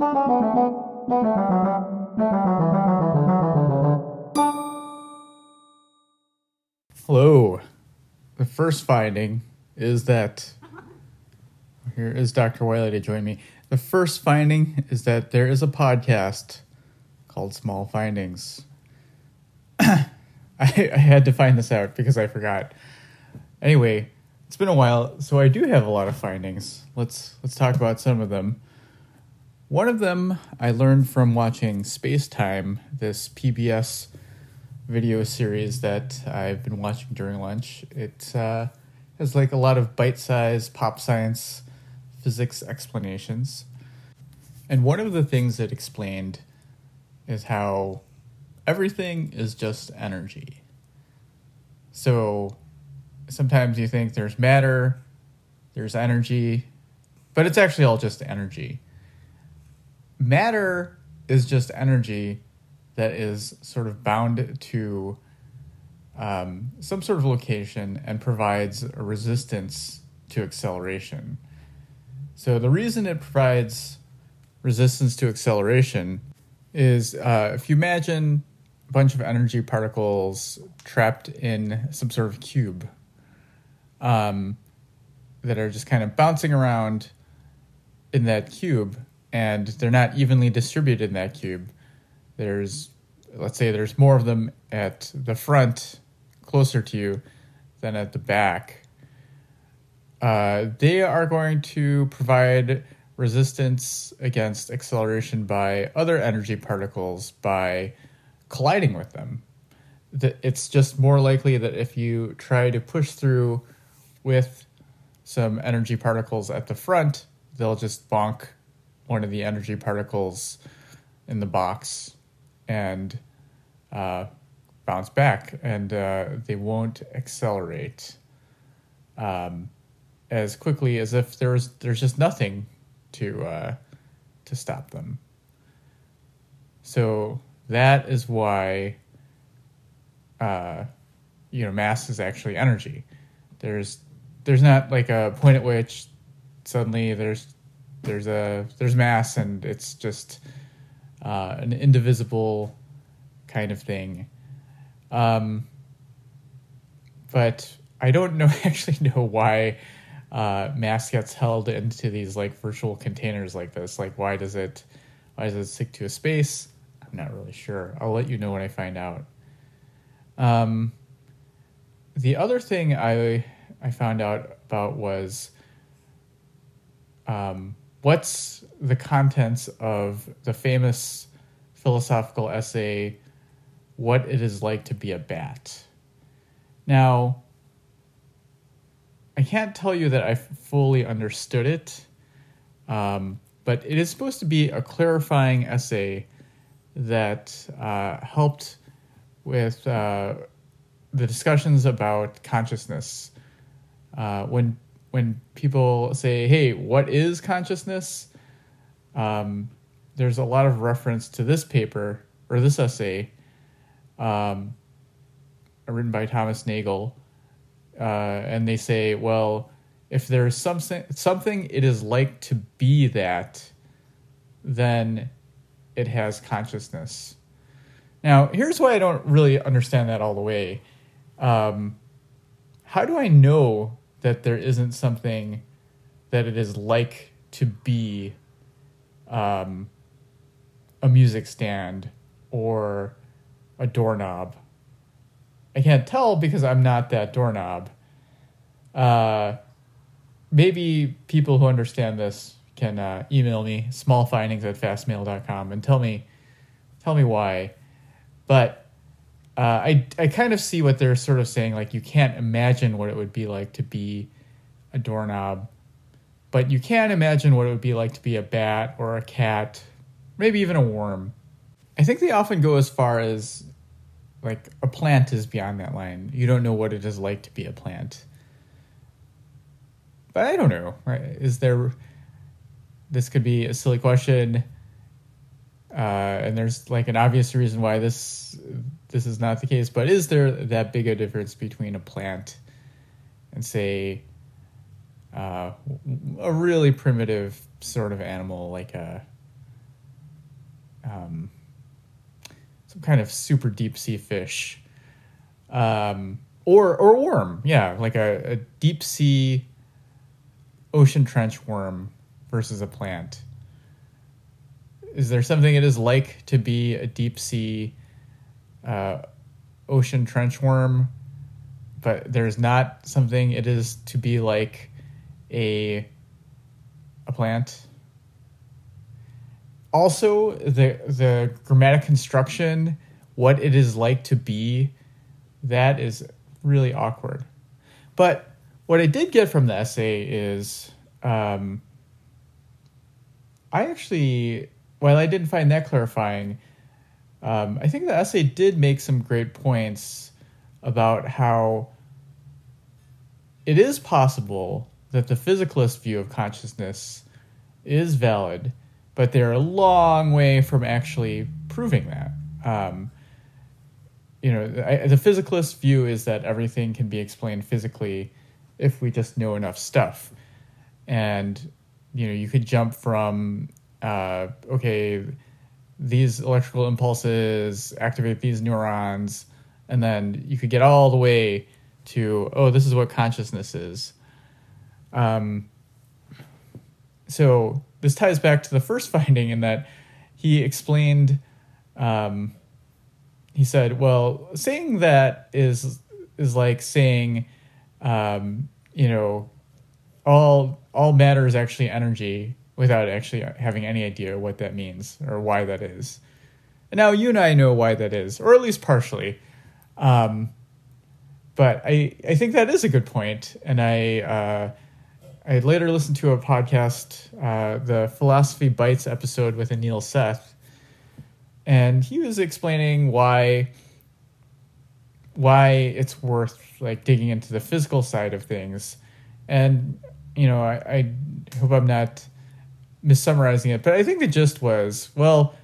Hello. The first finding is that here is Dr. Wiley to join me. The first finding is that there is a podcast called Small Findings. I, I had to find this out because I forgot. Anyway, it's been a while, so I do have a lot of findings. Let's let's talk about some of them. One of them I learned from watching Space Time, this PBS video series that I've been watching during lunch. It uh, has like a lot of bite-sized pop science physics explanations. And one of the things it explained is how everything is just energy. So sometimes you think there's matter, there's energy, but it's actually all just energy. Matter is just energy that is sort of bound to um, some sort of location and provides a resistance to acceleration. So the reason it provides resistance to acceleration is uh, if you imagine a bunch of energy particles trapped in some sort of cube um, that are just kind of bouncing around in that cube and they're not evenly distributed in that cube. There's, let's say, there's more of them at the front, closer to you, than at the back. Uh, they are going to provide resistance against acceleration by other energy particles by colliding with them. It's just more likely that if you try to push through with some energy particles at the front, they'll just bonk one of the energy particles in the box and uh, bounce back, and uh, they won't accelerate um, as quickly as if there's there's just nothing to uh, to stop them. So that is why uh, you know mass is actually energy. There's there's not like a point at which suddenly there's there's a there's mass and it's just uh, an indivisible kind of thing. Um, but I don't know actually know why uh, mass gets held into these like virtual containers like this. Like why does it why does it stick to a space? I'm not really sure. I'll let you know when I find out. Um, the other thing I I found out about was um, what's the contents of the famous philosophical essay, What It Is Like to Be a Bat. Now, I can't tell you that I fully understood it, um, but it is supposed to be a clarifying essay that uh, helped with uh, the discussions about consciousness uh, when when people say, "Hey, what is consciousness?" Um, there's a lot of reference to this paper or this essay, um, written by Thomas Nagel, uh, and they say, "Well, if there's something something it is like to be that, then it has consciousness." Now, here's why I don't really understand that all the way. Um, how do I know that there isn't something that it is like to be um, a music stand or a doorknob. I can't tell because I'm not that doorknob. Uh, maybe people who understand this can uh, email me smallfindings at fastmail.com and tell me tell me why. But uh, I I kind of see what they're sort of saying. Like you can't imagine what it would be like to be a doorknob, but you can imagine what it would be like to be a bat or a cat, maybe even a worm. I think they often go as far as like a plant is beyond that line. You don't know what it is like to be a plant. But I don't know. Right? Is there? This could be a silly question, uh, and there's like an obvious reason why this this is not the case, but is there that big a difference between a plant and, say, uh, a really primitive sort of animal like a um, some kind of super deep sea fish um, or or worm? Yeah like a, a deep sea ocean trench worm versus a plant. Is there something it is like to be a deep sea uh, ocean trench worm, but there's not something it is to be like a a plant? also the the grammatic construction what it is like to be that is really awkward but what i did get from the essay is um, i actually while i didn't find that clarifying um, i think the essay did make some great points about how it is possible that the physicalist view of consciousness is valid but they're a long way from actually proving that. Um, you know, I, the physicalist view is that everything can be explained physically if we just know enough stuff. And, you know, you could jump from, uh, okay, these electrical impulses activate these neurons, and then you could get all the way to, oh, this is what consciousness is. Um, so this ties back to the first finding in that he explained um, he said well saying that is is like saying um, you know all all matter is actually energy without actually having any idea what that means or why that is now you and i know why that is or at least partially um, but i i think that is a good point and i uh, I later listened to a podcast, uh, the Philosophy Bites episode with Anil Seth, and he was explaining why why it's worth like digging into the physical side of things. And you know, I, I hope I'm not missummarizing it, but I think the gist was well,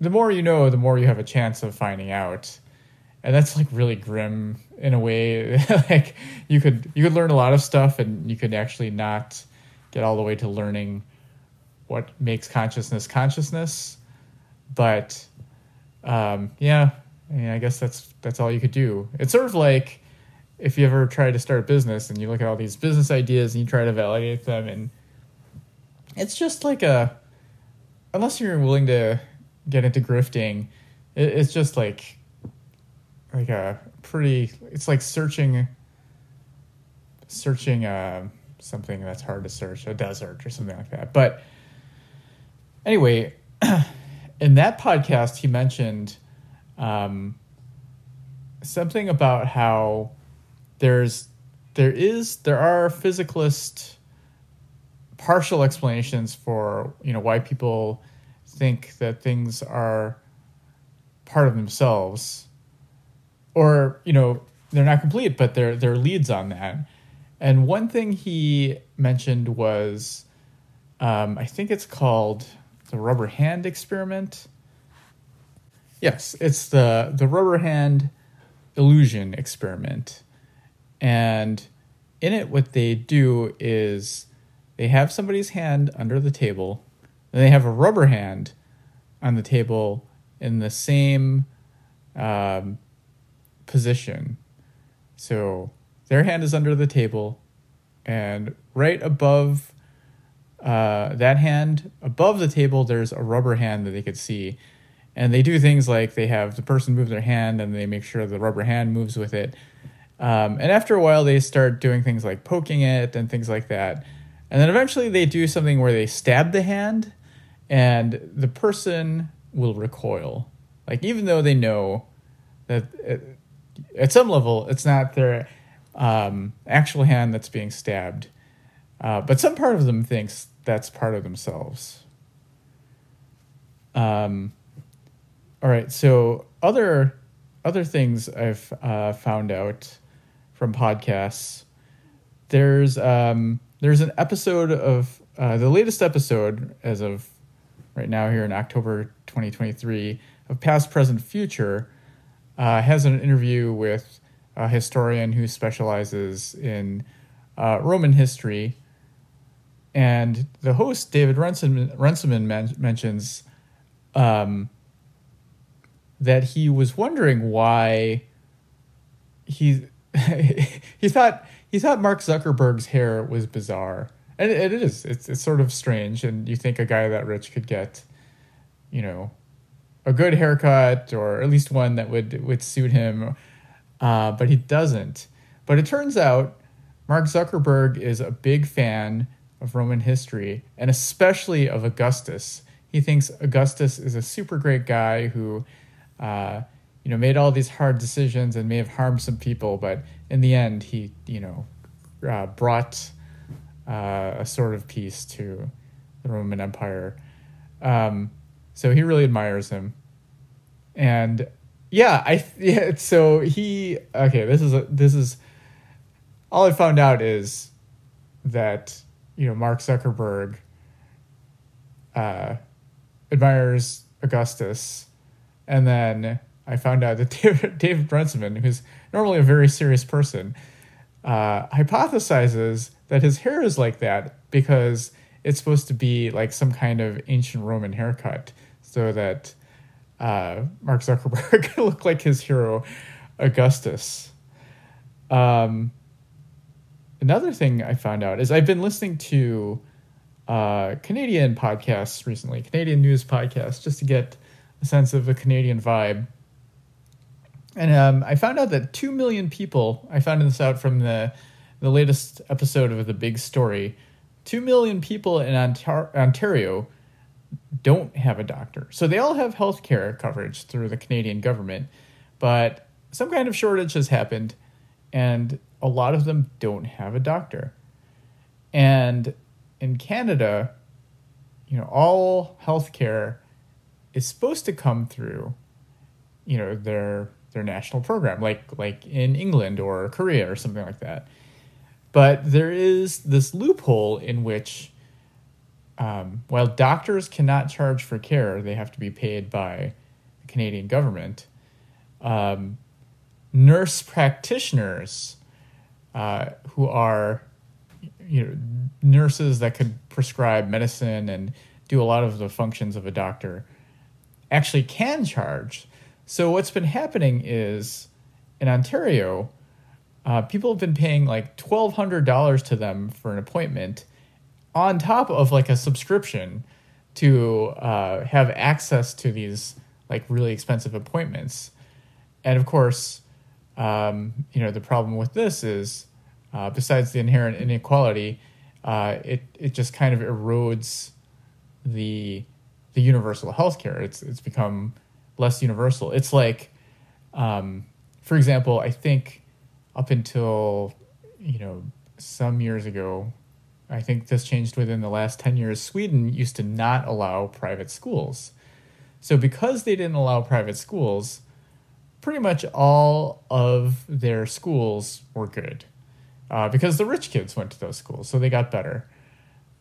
the more you know, the more you have a chance of finding out. And that's like really grim in a way. Like you could you could learn a lot of stuff and you could actually not get all the way to learning what makes consciousness consciousness. But um, yeah I, mean, I guess that's that's all you could do. It's sort of like if you ever try to start a business and you look at all these business ideas and you try to validate them and it's just like a unless you're willing to get into grifting it, it's just like like a pretty it's like searching searching uh, something that's hard to search a desert or something like that. But anyway in that podcast he mentioned um, something about how there's there is there are physicalist partial explanations for you know why people think that things are part of themselves or you know they're not complete, but they're they're leads on that. And one thing he mentioned was, um, I think it's called the rubber hand experiment. Yes, it's the the rubber hand illusion experiment, and in it, what they do is they have somebody's hand under the table, and they have a rubber hand on the table in the same um, position. So their hand is under the table, and right above uh, that hand, above the table, there's a rubber hand that they could see. And they do things like they have the person move their hand and they make sure the rubber hand moves with it. Um, and after a while, they start doing things like poking it and things like that. And then eventually, they do something where they stab the hand, and the person will recoil. Like, even though they know that it, at some level, it's not their um, actual hand that's being stabbed, uh, but some part of them thinks that's part of themselves. Um, all right, so other other things I've uh, found out from podcasts. There's um, there's an episode of uh, the latest episode as of right now here in October 2023 of Past, Present, Future uh, has an interview with a historian who specializes in uh, Roman history. And the host, David Runciman, men- mentions um, that he was wondering why he he thought he thought Mark Zuckerberg's hair was bizarre, and it is. It's it's sort of strange, and you think a guy that rich could get, you know, a good haircut or at least one that would would suit him, uh, but he doesn't. But it turns out Mark Zuckerberg is a big fan of Roman history and especially of Augustus. He thinks Augustus is a super great guy who, uh, you know, made all these hard decisions and may have harmed some people, but in the end, he, you know, uh, brought uh, a sort of peace to the Roman Empire. Um, so he really admires him, and yeah, I yeah. So he okay. This is a, this is all I found out is that you know Mark Zuckerberg uh, admires Augustus, and then I found out that David, David Runciman, who's normally a very serious person, uh, hypothesizes that his hair is like that because it's supposed to be like some kind of ancient Roman haircut, so that uh, Mark Zuckerberg could look like his hero Augustus. Um, another thing I found out is I've been listening to uh, Canadian podcasts recently, Canadian news podcasts, just to get a sense of the Canadian vibe. And um, I found out that two million people. I found this out from the the latest episode of the Big Story. Two million people in Ontar- Ontario don't have a doctor. So they all have health care coverage through the Canadian government, but some kind of shortage has happened, and a lot of them don't have a doctor. And in Canada, you know, all healthcare is supposed to come through, you know, their their national program, like like in England or Korea or something like that. But there is this loophole in which, um, while doctors cannot charge for care, they have to be paid by the Canadian government. Um, nurse practitioners uh, who are you know nurses that could prescribe medicine and do a lot of the functions of a doctor actually can charge. So what's been happening is in Ontario, uh, people have been paying like twelve hundred dollars to them for an appointment, on top of like a subscription to uh, have access to these like really expensive appointments, and of course, um, you know, the problem with this is, uh, besides the inherent inequality, uh, it it just kind of erodes the the universal healthcare. It's it's become less universal. It's like, um, for example, I think up until you know some years ago, I think this changed within the last ten years. Sweden used to not allow private schools, so because they didn't allow private schools pretty much all of their schools were good uh, because the rich kids went to those schools, so they got better.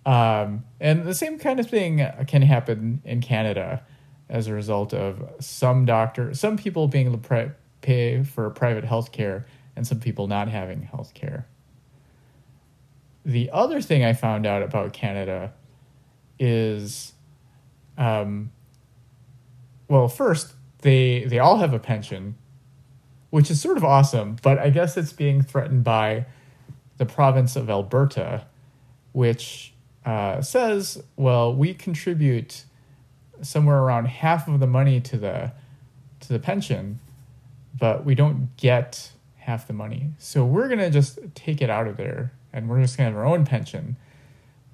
Um, and the same kind of thing can happen in Canada as a result of some doctor, some people being able to pri- pay for private health care and some people not having health care. The other thing I found out about Canada is, um, well, first, they they all have a pension, which is sort of awesome. But I guess it's being threatened by the province of Alberta, which uh, says, well, we contribute somewhere around half of the money to the to the pension, but we don't get half the money. So we're gonna just take it out of there, and we're just gonna have our own pension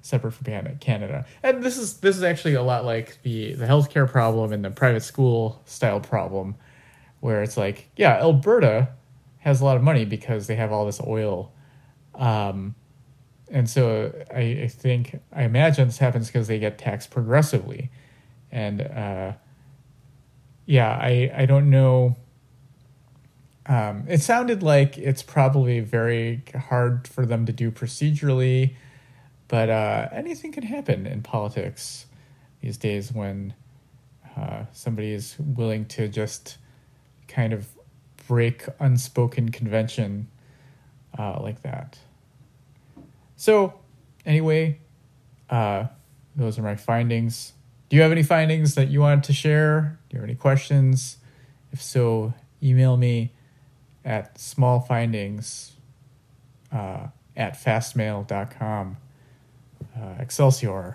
separate from Canada. And this is this is actually a lot like the the healthcare problem and the private school style problem, where it's like, yeah, Alberta has a lot of money because they have all this oil, um, and so I, I think I imagine this happens because they get taxed progressively, and uh, yeah, I I don't know. Um, it sounded like it's probably very hard for them to do procedurally but uh, anything can happen in politics these days when uh, somebody is willing to just kind of break unspoken convention uh, like that. So, anyway, uh, those are my findings. Do you have any findings that you wanted to share? Do you have any questions? If so, email me at smallfindings uh, at fastmail.com. Uh, Excelsior.